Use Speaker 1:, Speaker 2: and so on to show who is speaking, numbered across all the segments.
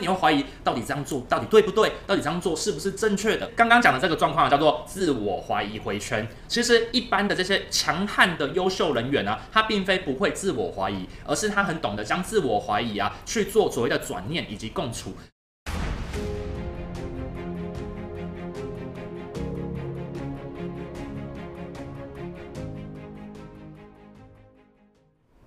Speaker 1: 你会怀疑到底这样做到底对不对？到底这样做是不是正确的？刚刚讲的这个状况叫做自我怀疑回圈。其实一般的这些强悍的优秀人员呢、他并非不会自我怀疑，而是他很懂得将自我怀疑啊去做所谓的转念以及共处。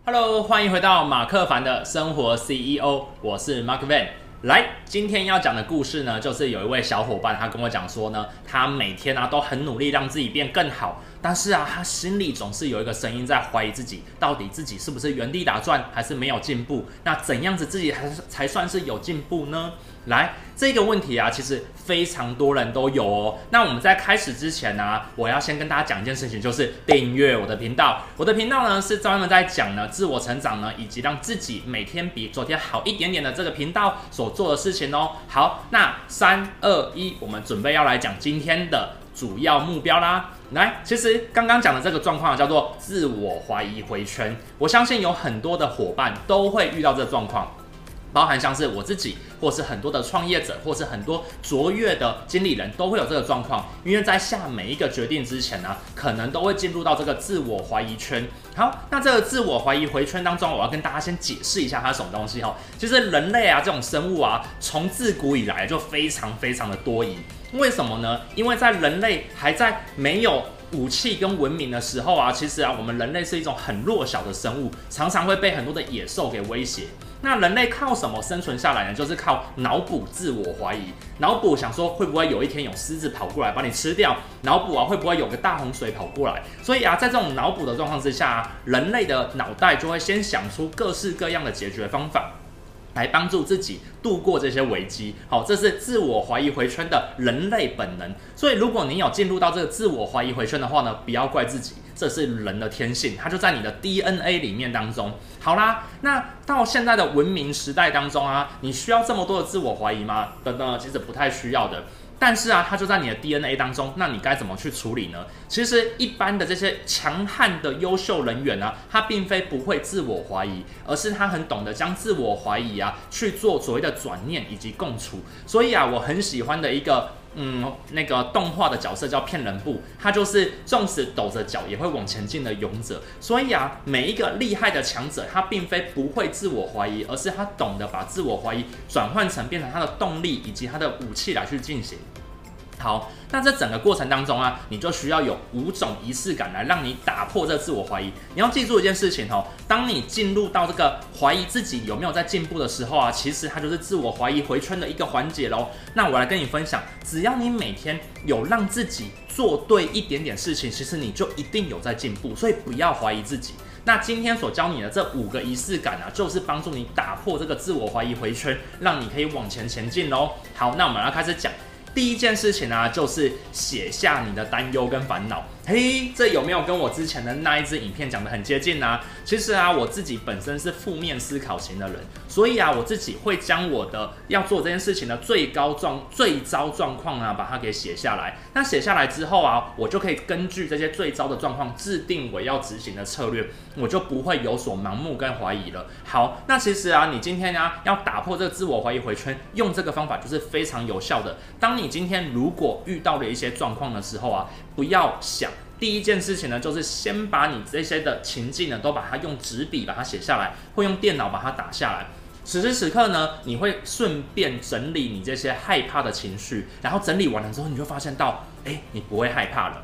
Speaker 1: Hello，欢迎回到马克凡的生活 CEO，我是 Mark Van。来，今天要讲的故事呢，就是有一位小伙伴，他跟我讲说呢，他每天啊都很努力让自己变更好，但是啊，他心里总是有一个声音在怀疑自己，到底自己是不是原地打转，还是没有进步？那怎样子自己还是才算是有进步呢？来，这个问题啊，其实非常多人都有哦。那我们在开始之前呢、我要先跟大家讲一件事情，就是订阅我的频道。我的频道呢是专门在讲呢自我成长呢，以及让自己每天比昨天好一点点的这个频道所做的事情哦。好，那三二一，我们准备要来讲今天的主要目标啦。来，其实刚刚讲的这个状况叫做自我怀疑回圈，我相信有很多的伙伴都会遇到这个状况。包含像是我自己，或是很多的创业者，或是很多卓越的经理人都会有这个状况，因为在下每一个决定之前呢、可能都会进入到这个自我怀疑圈。好，那这个自我怀疑回圈当中，我要跟大家先解释一下它是什么东西哈。其实人类啊这种生物啊，从自古以来就非常非常的多疑。为什么呢？因为在人类还在没有武器跟文明的时候啊，其实啊我们人类是一种很弱小的生物，常常会被很多的野兽给威胁。那人类靠什么生存下来呢？就是靠脑补自我怀疑，脑补想说会不会有一天有狮子跑过来把你吃掉，脑补啊会不会有个大洪水跑过来？所以啊，在这种脑补的状况之下，人类的脑袋就会先想出各式各样的解决方法。来帮助自己度过这些危机，好，这是自我怀疑回圈的人类本能。所以，如果你有进入到这个自我怀疑回圈的话呢，不要怪自己，这是人的天性，它就在你的 DNA 里面当中。好啦，那到现在的文明时代当中啊，你需要这么多的自我怀疑吗？等等，其实不太需要的。但是啊，它就在你的 DNA 当中，那你该怎么去处理呢？其实一般的这些强悍的优秀人员呢、他并非不会自我怀疑，而是他很懂得将自我怀疑啊去做所谓的转念以及共处。所以啊，我很喜欢的一个。嗯，那个动画的角色叫骗人布，他就是纵使抖着脚也会往前进的勇者。所以啊，每一个厉害的强者，他并非不会自我怀疑，而是他懂得把自我怀疑转换成变成他的动力以及他的武器来去进行。好，那这整个过程当中啊，你就需要有五种仪式感来让你打破这自我怀疑。你要记住一件事情哦，当你进入到这个怀疑自己有没有在进步的时候啊，其实它就是自我怀疑回圈的一个环节喽。那我来跟你分享，只要你每天有让自己做对一点点事情，其实你就一定有在进步。所以不要怀疑自己。那今天所教你的这五个仪式感啊，就是帮助你打破这个自我怀疑回圈，让你可以往前前进喽。好，那我们要开始讲。第一件事情呢、就是写下你的担忧跟烦恼。嘿，这有没有跟我之前的那一支影片讲得很接近呢？其实啊，我自己本身是负面思考型的人，所以啊，我自己会将我的要做这件事情的最高状、最糟状况啊，把它给写下来。那写下来之后啊，我就可以根据这些最糟的状况，制定我要执行的策略，我就不会有所盲目跟怀疑了。好，那其实啊，你今天啊要打破这自我怀疑回圈，用这个方法就是非常有效的。当你今天如果遇到了一些状况的时候啊，不要想。第一件事情呢，就是先把你这些的情境呢，都把它用纸笔把它写下来，或用电脑把它打下来。此时此刻呢，你会顺便整理你这些害怕的情绪，然后整理完了之后，你就发现到，哎，你不会害怕了。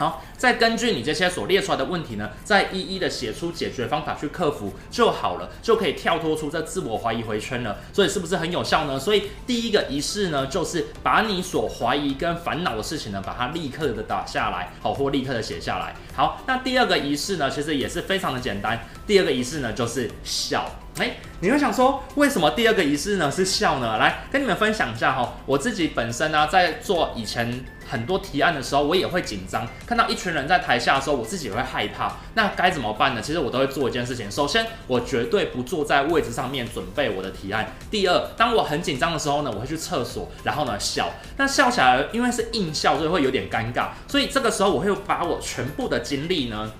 Speaker 1: 好，再根据你这些所列出来的问题呢，再一一的写出解决方法去克服就好了，就可以跳脱出这自我怀疑回圈了。所以是不是很有效呢？所以第一个仪式呢，就是把你所怀疑跟烦恼的事情呢，把它立刻的打下来，好，或立刻的写下来。好，那第二个仪式呢，其实也是非常的简单。第二个仪式呢，就是笑。诶，你会想说，为什么第二个仪式呢是笑呢？来跟你们分享一下哈，我自己本身呢，在做以前很多提案的时候，我也会紧张。看到一群人在台下的时候，我自己也会害怕。那该怎么办呢？其实我都会做一件事情。首先，我绝对不坐在位置上面准备我的提案。第二，当我很紧张的时候呢，我会去厕所，然后呢笑。那笑起来，因为是硬笑，所以会有点尴尬。所以这个时候，我会把我全部的精力呢。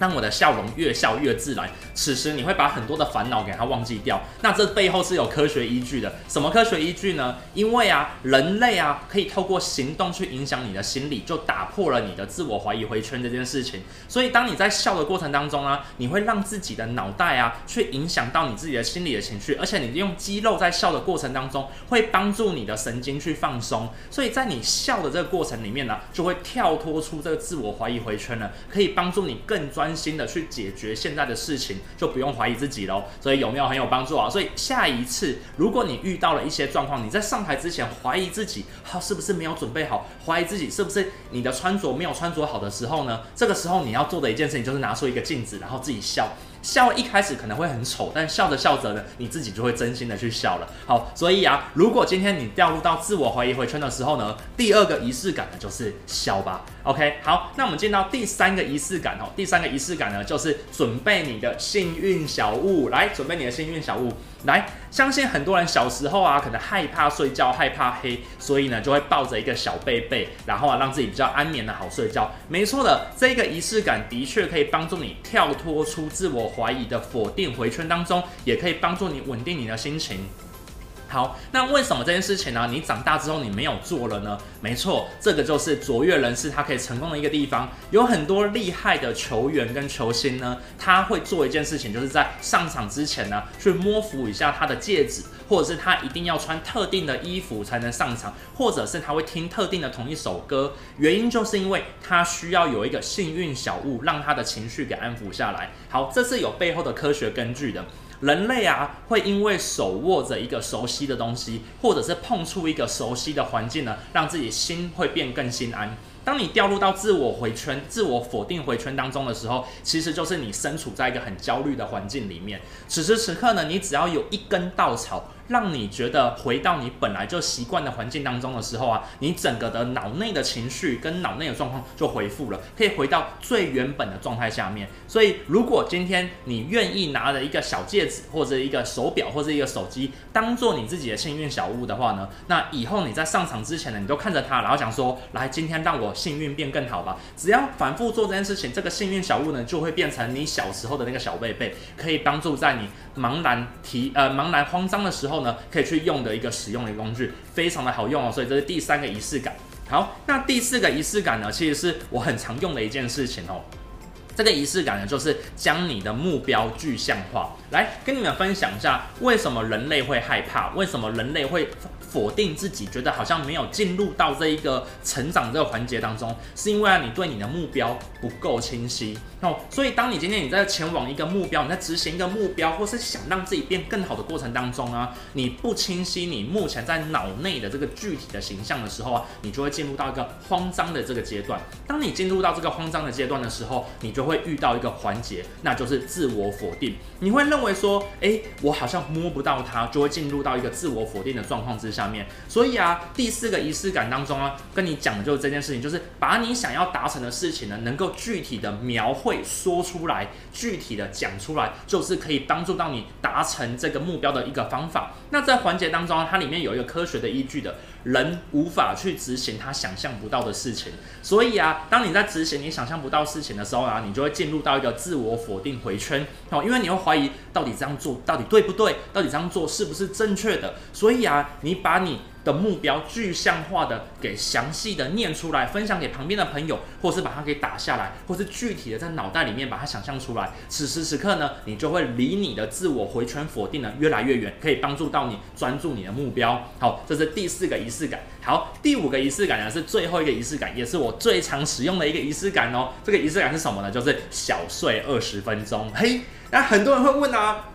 Speaker 1: 让我的笑容越笑越自然，此时你会把很多的烦恼给它忘记掉。那这背后是有科学依据的。什么科学依据呢？因为啊，人类啊可以透过行动去影响你的心理，就打破了你的自我怀疑回圈这件事情。所以当你在笑的过程当中啊，你会让自己的脑袋啊去影响到你自己的心理的情绪，而且你用肌肉在笑的过程当中会帮助你的神经去放松。所以在你笑的这个过程里面呢，就会跳脱出这个自我怀疑回圈了，可以帮助你更专心的去解决现在的事情，就不用怀疑自己喽。所以有没有很有帮助啊？所以下一次如果你遇到了一些状况，你在上台之前怀疑自己，啊，是不是没有准备好？怀疑自己是不是你的穿着没有穿着好的时候呢？这个时候你要做的一件事情就是拿出一个镜子，然后自己笑。笑一开始可能会很丑，但笑着笑着呢，你自己就会真心的去笑了。好，所以啊，如果今天你掉入到自我怀疑回圈的时候呢，第二个仪式感呢就是笑吧。OK，好，那我们进到第三个仪式感哦。第三个仪式感呢，就是准备你的幸运小物，来准备你的幸运小物。来，相信很多人小时候啊，可能害怕睡觉，害怕黑，所以呢就会抱着一个小被被，然后啊让自己比较安眠的好睡觉。没错的，这个仪式感的确可以帮助你跳脱出自我怀疑的否定回圈当中，也可以帮助你稳定你的心情。好，那为什么这件事情呢？你长大之后你没有做了呢？没错，这个就是卓越人士他可以成功的一个地方。有很多厉害的球员跟球星呢，他会做一件事情，就是在上场之前呢，去摸抚一下他的戒指，或者是他一定要穿特定的衣服才能上场，或者是他会听特定的同一首歌。原因就是因为他需要有一个幸运小物，让他的情绪给安抚下来。好，这是有背后的科学根据的。人类啊，会因为手握着一个熟悉的东西，或者是碰触一个熟悉的环境呢，让自己心会变更心安。当你掉入到自我回圈、自我否定回圈当中的时候，其实就是你身处在一个很焦虑的环境里面。此时此刻呢，你只要有一根稻草。让你觉得回到你本来就习惯的环境当中的时候啊，你整个的脑内的情绪跟脑内的状况就恢复了，可以回到最原本的状态下面。所以，如果今天你愿意拿着一个小戒指，或者一个手表，或者一个手机，当做你自己的幸运小物的话呢，那以后你在上场之前呢，你都看着它，然后想说，来，今天让我幸运变更好吧。只要反复做这件事情，这个幸运小物呢，就会变成你小时候的那个小贝贝，可以帮助在你茫然提呃茫然慌张的时候。呢，可以去用的一个使用的工具，非常的好用哦，所以这是第三个仪式感。好，那第四个仪式感呢，其实是我很常用的一件事情哦。这个仪式感呢，就是将你的目标具象化。来跟你们分享一下，为什么人类会害怕？为什么人类会否定自己？觉得好像没有进入到这一个成长这个环节当中，是因为啊，你对你的目标不够清晰。哦，所以当你今天你在前往一个目标，你在执行一个目标，或是想让自己变更好的过程当中啊，你不清晰你目前在脑内的这个具体的形象的时候啊，你就会进入到一个慌张的这个阶段。当你进入到这个慌张的阶段的时候，你就会遇到一个环节，那就是自我否定。你会认为说，诶，我好像摸不到它，就会进入到一个自我否定的状况之下下面。所以啊，第四个仪式感当中啊，跟你讲的就是这件事情，就是把你想要达成的事情呢，能够具体的描绘。说出来，具体的讲出来，就是可以帮助到你达成这个目标的一个方法。那在环节当中，它里面有一个科学的依据的，人无法去执行他想象不到的事情。所以啊，当你在执行你想象不到事情的时候啊，你就会进入到一个自我否定回圈哦，因为你会怀疑到底这样做到底对不对，到底这样做是不是正确的。所以啊，你把你的目标具象化的给详细的念出来，分享给旁边的朋友，或是把它给打下来，或是具体的在脑袋里面把它想象出来。此时此刻呢，你就会离你的自我回圈否定呢越来越远，可以帮助到你专注你的目标。好，这是第四个仪式感。好，第五个仪式感呢是最后一个仪式感，也是我最常使用的一个仪式感哦。这个仪式感是什么呢？就是小睡二十分钟。嘿，那很多人会问啊，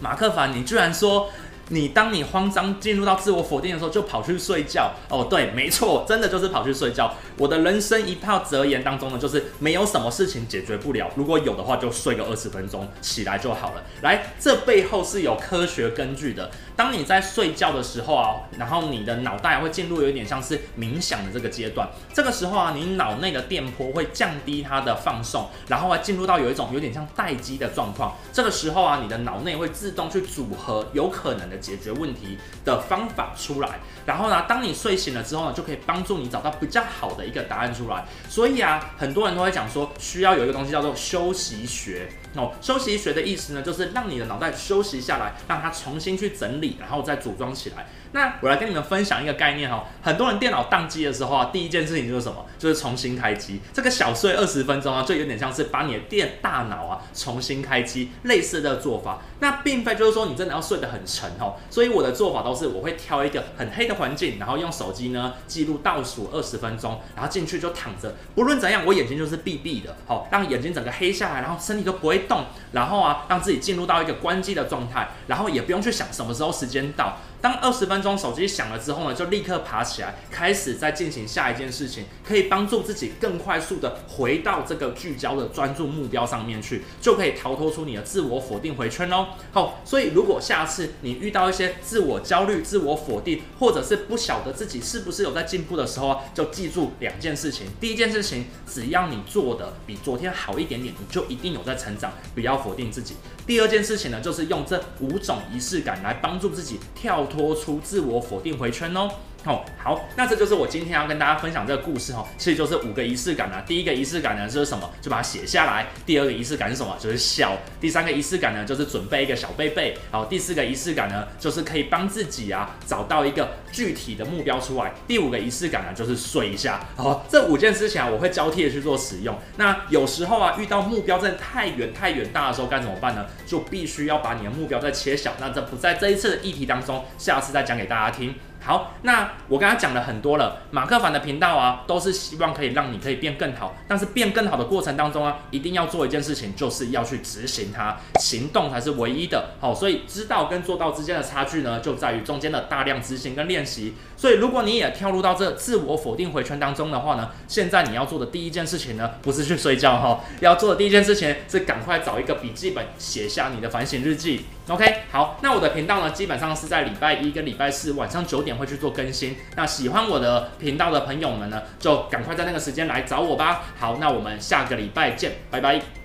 Speaker 1: 马克凡，你居然说。你当你慌张进入到自我否定的时候，就跑去睡觉哦。对，没错，真的就是跑去睡觉。我的人生一套哲言当中呢，就是没有什么事情解决不了，如果有的话，就睡个二十分钟，起来就好了。来，这背后是有科学根据的。当你在睡觉的时候啊，然后你的脑袋会进入有点像是冥想的这个阶段，这个时候啊，你脑内的电波会降低它的放送，然后啊，进入到有一种有点像待机的状况。这个时候啊，你的脑内会自动去组合有可能的。解决问题的方法出来，然后呢，当你睡醒了之后呢，就可以帮助你找到比较好的一个答案出来。所以啊，很多人都会讲说，需要有一个东西叫做休息学。哦，休息学的意思呢，就是让你的脑袋休息下来，让它重新去整理，然后再组装起来。那我来跟你们分享一个概念哈，很多人电脑宕机的时候啊，第一件事情就是什么？就是重新开机。这个小睡二十分钟啊，就有点像是把你的电大脑啊重新开机，类似的做法。那并非就是说你真的要睡得很沉哦。所以我的做法都是我会挑一个很黑的环境，然后用手机呢记录倒数二十分钟，然后进去就躺着，不论怎样，我眼睛就是闭闭的，好，让眼睛整个黑下来，然后身体都不会动，然后啊，让自己进入到一个关机的状态，然后也不用去想什么时候时间到。当二十分钟手机响了之后呢，就立刻爬起来，开始再进行下一件事情，可以帮助自己更快速的回到这个聚焦的专注目标上面去，就可以逃脱出你的自我否定回圈哦。好，所以如果下次你遇到一些自我焦虑、自我否定，或者是不晓得自己是不是有在进步的时候，就记住两件事情。第一件事情，只要你做的比昨天好一点点，你就一定有在成长，不要否定自己。第二件事情呢，就是用这五种仪式感来帮助自己跳脱出自我否定回圈哦。哦，好，那这就是我今天要跟大家分享这个故事哦，其实就是五个仪式感啊。第一个仪式感呢是什么？就把它写下来。第二个仪式感是什么？就是笑。第三个仪式感呢就是准备一个小被被。好，第四个仪式感呢就是可以帮自己啊找到一个具体的目标出来。第五个仪式感呢就是睡一下。好，这五件事情啊我会交替的去做使用。那有时候啊遇到目标真的太远太远大的时候该怎么办呢？就必须要把你的目标再切小。那这不在这一次的议题当中，下次再讲给大家听。好，那我刚刚讲了很多了，马克凡的频道啊，都是希望可以让你可以变更好，但是变更好的过程当中啊，一定要做一件事情，就是要去执行它，行动才是唯一的。好，所以知道跟做到之间的差距呢，就在于中间的大量执行跟练习。所以如果你也跳入到这自我否定回圈当中的话呢，现在你要做的第一件事情呢，不是去睡觉哈，要做的第一件事情是赶快找一个笔记本写下你的反省日记。OK，好，那我的频道呢，基本上是在礼拜一跟礼拜四晚上九点会去做更新。那喜欢我的频道的朋友们呢，就赶快在那个时间来找我吧。好，那我们下个礼拜见，拜拜。